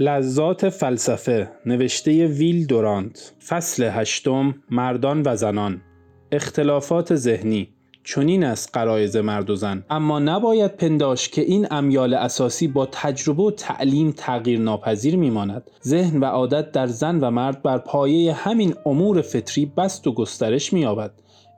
لذات فلسفه نوشته ویل دورانت. فصل هشتم مردان و زنان. اختلافات ذهنی. چنین است قرایز مرد و زن. اما نباید پنداش که این امیال اساسی با تجربه و تعلیم تغییر ناپذیر میماند. ذهن و عادت در زن و مرد بر پایه همین امور فطری بست و گسترش مییابد.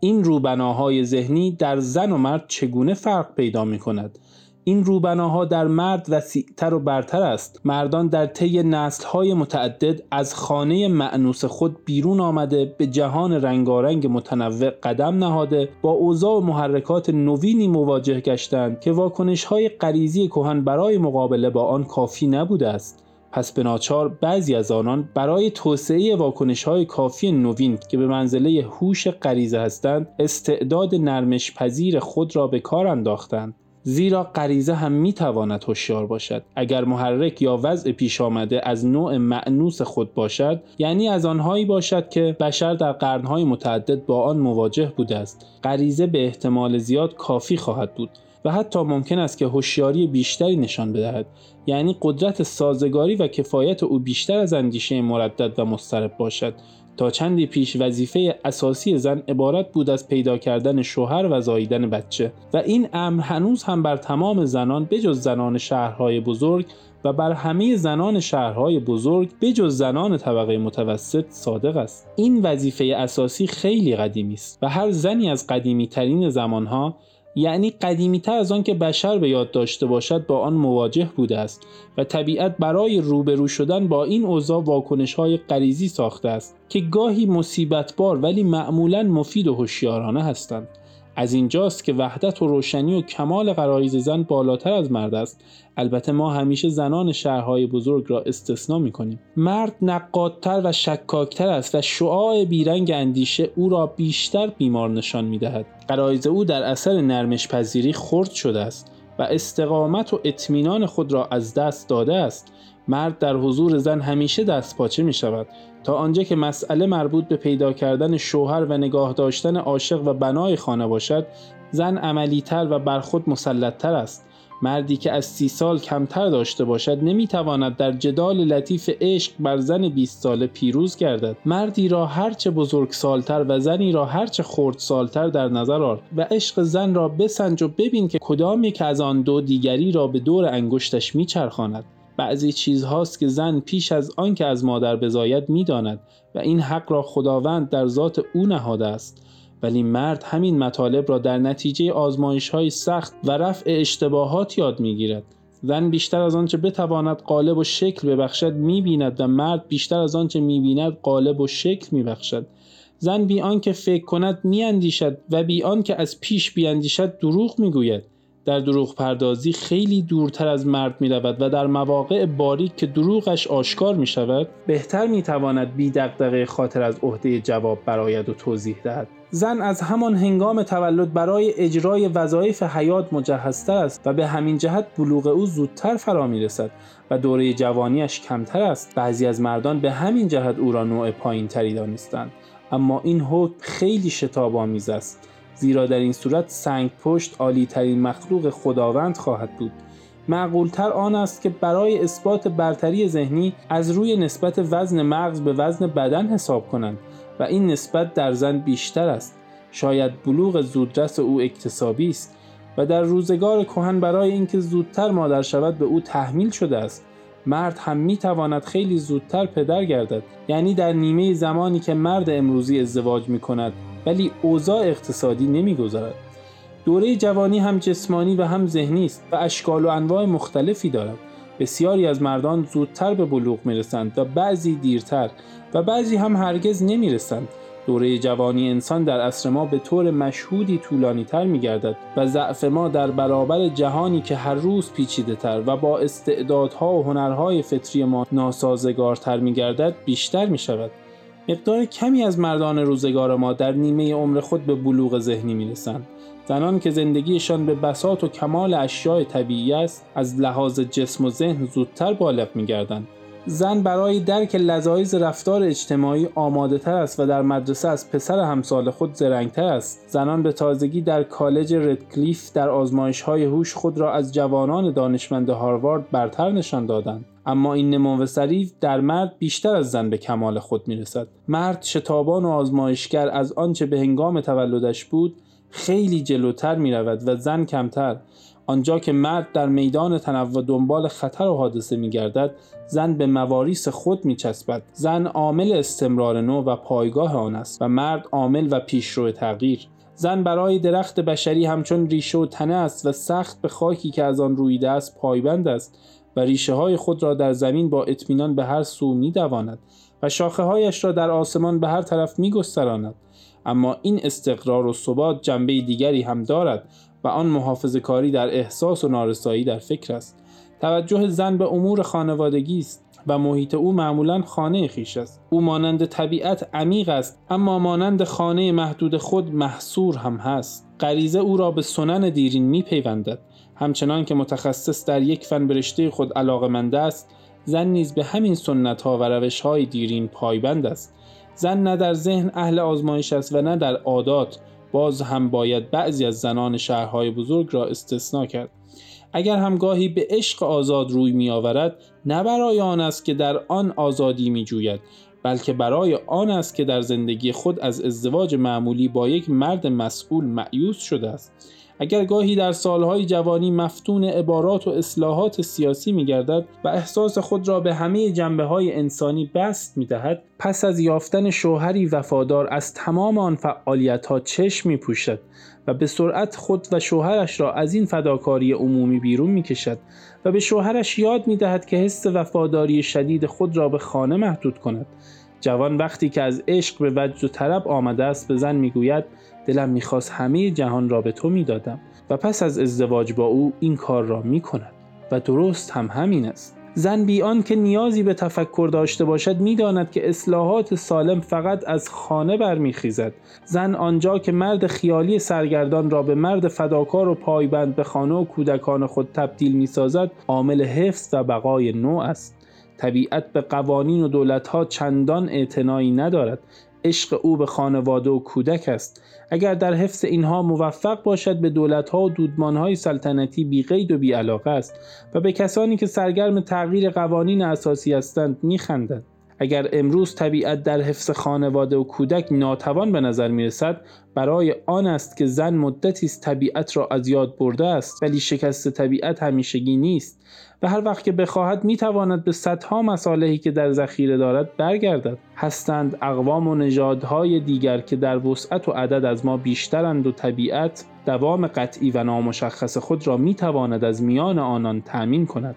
این روبناهای ذهنی در زن و مرد چگونه فرق پیدا می کند این روبناها در مرد وسیعتر و برتر است. مردان در طی نسلهای متعدد از خانه معنوس خود بیرون آمده به جهان رنگارنگ متنوع قدم نهاده با اوضاع و محرکات نوینی مواجه گشتند که واکنش های غریزی کهن برای مقابله با آن کافی نبوده است. پس به ناچار بعضی از آنان برای توسعه واکنش های کافی نوین که به منزله هوش غریزه هستند استعداد نرمش پذیر خود را به کار انداختند. زیرا غریزه هم می تواند هوشیار باشد. اگر محرک یا وضع پیش آمده از نوع معنوس خود باشد یعنی از آنهایی باشد که بشر در قرنهای متعدد با آن مواجه بوده است. غریزه به احتمال زیاد کافی خواهد بود و حتی ممکن است که هوشیاری بیشتری نشان بدهد. یعنی قدرت سازگاری و کفایت او بیشتر از اندیشه مردد و مضطرب باشد. تا چندی پیش وظیفه اساسی زن عبارت بود از پیدا کردن شوهر و زاییدن بچه و این امر هنوز هم بر تمام زنان بجز زنان شهرهای بزرگ و بر همه زنان شهرهای بزرگ بجز زنان طبقه متوسط صادق است. این وظیفه اساسی خیلی قدیمی است و هر زنی از قدیمی ترین زمانها یعنی قدیمی تر از آن که بشر به یاد داشته باشد با آن مواجه بوده است و طبیعت برای روبرو شدن با این اوضاع واکنش های غریزی ساخته است که گاهی مصیبتبار ولی معمولا مفید و هوشیارانه هستند. از اینجاست که وحدت و روشنی و کمال غرایز زن بالاتر از مرد است. البته ما همیشه زنان شهرهای بزرگ را استثنا می کنیم مرد نقادتر و شکاکتر است و شعاع بیرنگ اندیشه او را بیشتر بیمار نشان می دهد غرایز او در اثر نرمش پذیری خرد شده است و استقامت و اطمینان خود را از دست داده است. مرد در حضور زن همیشه دست پاچه می شود تا آنجا که مسئله مربوط به پیدا کردن شوهر و نگاه داشتن عاشق و بنای خانه باشد زن عملیتر و بر خود مسلطتر است. مردی که از سی سال کمتر داشته باشد نمی‌تواند در جدال لطیف عشق بر زن 20 ساله پیروز گردد. مردی را هرچه بزرگ سالتر و زنی را هرچه خرد سالتر در نظر آر و عشق زن را بسنج و ببین که کدام یک از آن دو دیگری را به دور انگشتش میچرخاند. بعضی چیزهاست که زن پیش از آنکه از مادر بزاید می‌داند و این حق را خداوند در ذات او نهاده است. ولی مرد همین مطالب را در نتیجه آزمایش های سخت و رفع اشتباهات یاد می‌گیرد. زن بیشتر از آنچه بتواند قالب و شکل ببخشد می‌بیند و مرد بیشتر از آنچه می‌بیند قالب و شکل میبخشد. زن بی آنکه فکر کند میاندیشد و بی آنکه از پیش بیاندیشد دروغ می‌گوید. در دروغ پردازی خیلی دورتر از مرد می رود و در مواقع باریک که دروغش آشکار می شود بهتر می تواند بی دقدقه خاطر از عهده جواب براید و توضیح دهد. زن از همان هنگام تولد برای اجرای وظایف حیات مجهزتر است و به همین جهت بلوغ او زودتر فرا می رسد و دوره جوانیش کمتر است. بعضی از مردان به همین جهت او را نوع پایین تری دانستند اما این حکم خیلی شتاب آمیز است. زیرا در این صورت سنگ پشت عالی ترین مخلوق خداوند خواهد بود. معقولتر آن است که برای اثبات برتری ذهنی از روی نسبت وزن مغز به وزن بدن حساب کنند و این نسبت در زن بیشتر است. شاید بلوغ زودرس او اکتسابی است و در روزگار کهن برای اینکه زودتر مادر شود به او تحمیل شده است. مرد هم می تواند خیلی زودتر پدر گردد یعنی در نیمه زمانی که مرد امروزی ازدواج می کند ولی اوضاع اقتصادی نمی‌گذارد. دوره جوانی هم جسمانی و هم ذهنی است و اشکال و انواع مختلفی دارد. بسیاری از مردان زودتر به بلوغ می‌رسند و بعضی دیرتر و بعضی هم هرگز نمی‌رسند. دوره جوانی انسان در عصر ما به طور مشهودی طولانی تر می گردد و ضعف ما در برابر جهانی که هر روز پیچیده تر و با استعدادها و هنرهای فطری ما ناسازگارتر می گردد بیشتر می شود. مقدار کمی از مردان روزگار ما در نیمه عمر خود به بلوغ ذهنی می رسند. زنان که زندگیشان به بساط و کمال اشیاء طبیعی است از لحاظ جسم و ذهن زودتر بالغ می گردند. زن برای درک لذایز رفتار اجتماعی آماده تر است و در مدرسه از پسر همسال خود زرنگتر است. زنان به تازگی در کالج ردکلیف در آزمایش های هوش خود را از جوانان دانشمند هاروارد برتر نشان دادند. اما این نمو در مرد بیشتر از زن به کمال خود می‌رسد. مرد شتابان و آزمایشگر از آنچه به هنگام تولدش بود خیلی جلوتر می رود و زن کمتر. آنجا که مرد در میدان تنوع دنبال خطر و حادثه می گردد زن به مواریس خود می چسبد زن عامل استمرار نو و پایگاه آن است و مرد عامل و پیشرو تغییر. زن برای درخت بشری همچون ریشه و تنه است و سخت به خاکی که از آن رویده است پایبند است و ریشه های خود را در زمین با اطمینان به هر سو می دواند و شاخه هایش را در آسمان به هر طرف می گستراند. اما این استقرار و ثبات جنبه دیگری هم دارد. و آن محافظ کاری در احساس و نارسایی در فکر است. توجه زن به امور خانوادگی است و محیط او معمولا خانه خیش است. او مانند طبیعت عمیق است اما مانند خانه محدود خود محصور هم هست. غریزه او را به سنن دیرین میپیوندد. همچنان که متخصص در یک فن برشته خود علاقمند است زن نیز به همین سنت ها و روش های دیرین پایبند است. زن نه در ذهن اهل آزمایش است و نه در عادات. باز هم باید بعضی از زنان شهرهای بزرگ را استثنا کرد. اگر هم گاهی به عشق آزاد روی می آورد نه برای آن است که در آن آزادی می جوید بلکه برای آن است که در زندگی خود از ازدواج معمولی با یک مرد مسئول معیوس شده است. اگر گاهی در سالهای جوانی مفتون عبارات و اصلاحات سیاسی می گردد و احساس خود را به همه جنبه های انسانی بست می دهد پس از یافتن شوهری وفادار از تمام آن فعالیت ها چشم می پوشد و به سرعت خود و شوهرش را از این فداکاری عمومی بیرون می کشد و به شوهرش یاد می دهد که حس وفاداری شدید خود را به خانه محدود کند. جوان وقتی که از عشق به وجد و طرب آمده است به زن می‌گوید دلم می‌خواست همه جهان را به تو می‌دادم و پس از ازدواج با او این کار را می‌کند و درست هم همین است. زن بیان که نیازی به تفکر داشته باشد می‌داند که اصلاحات سالم فقط از خانه برمیخیزد. زن آنجا که مرد خیالی سرگردان را به مرد فداکار و پایبند به خانه و کودکان خود تبدیل می‌سازد عامل حفظ و بقای نوع است. طبیعت به قوانین و دولتها چندان اعتنایی ندارد. عشق او به خانواده و کودک است. اگر در حفظ اینها موفق باشد به دولتها و دودمانهای سلطنتی بی قید و بی علاقه است و به کسانی که سرگرم تغییر قوانین اساسی هستند میخندد. اگر امروز طبیعت در حفظ خانواده و کودک ناتوان به نظر می رسد برای آن است که زن مدتی است طبیعت را از یاد برده است ولی شکست طبیعت همیشگی نیست و هر وقت که بخواهد می تواند به صدها مصالحی که در ذخیره دارد برگردد. هستند اقوام و نژادهای دیگر که در وسعت و عدد از ما بیشترند و طبیعت دوام قطعی و نامشخص خود را می تواند از میان آنان تأمین کند.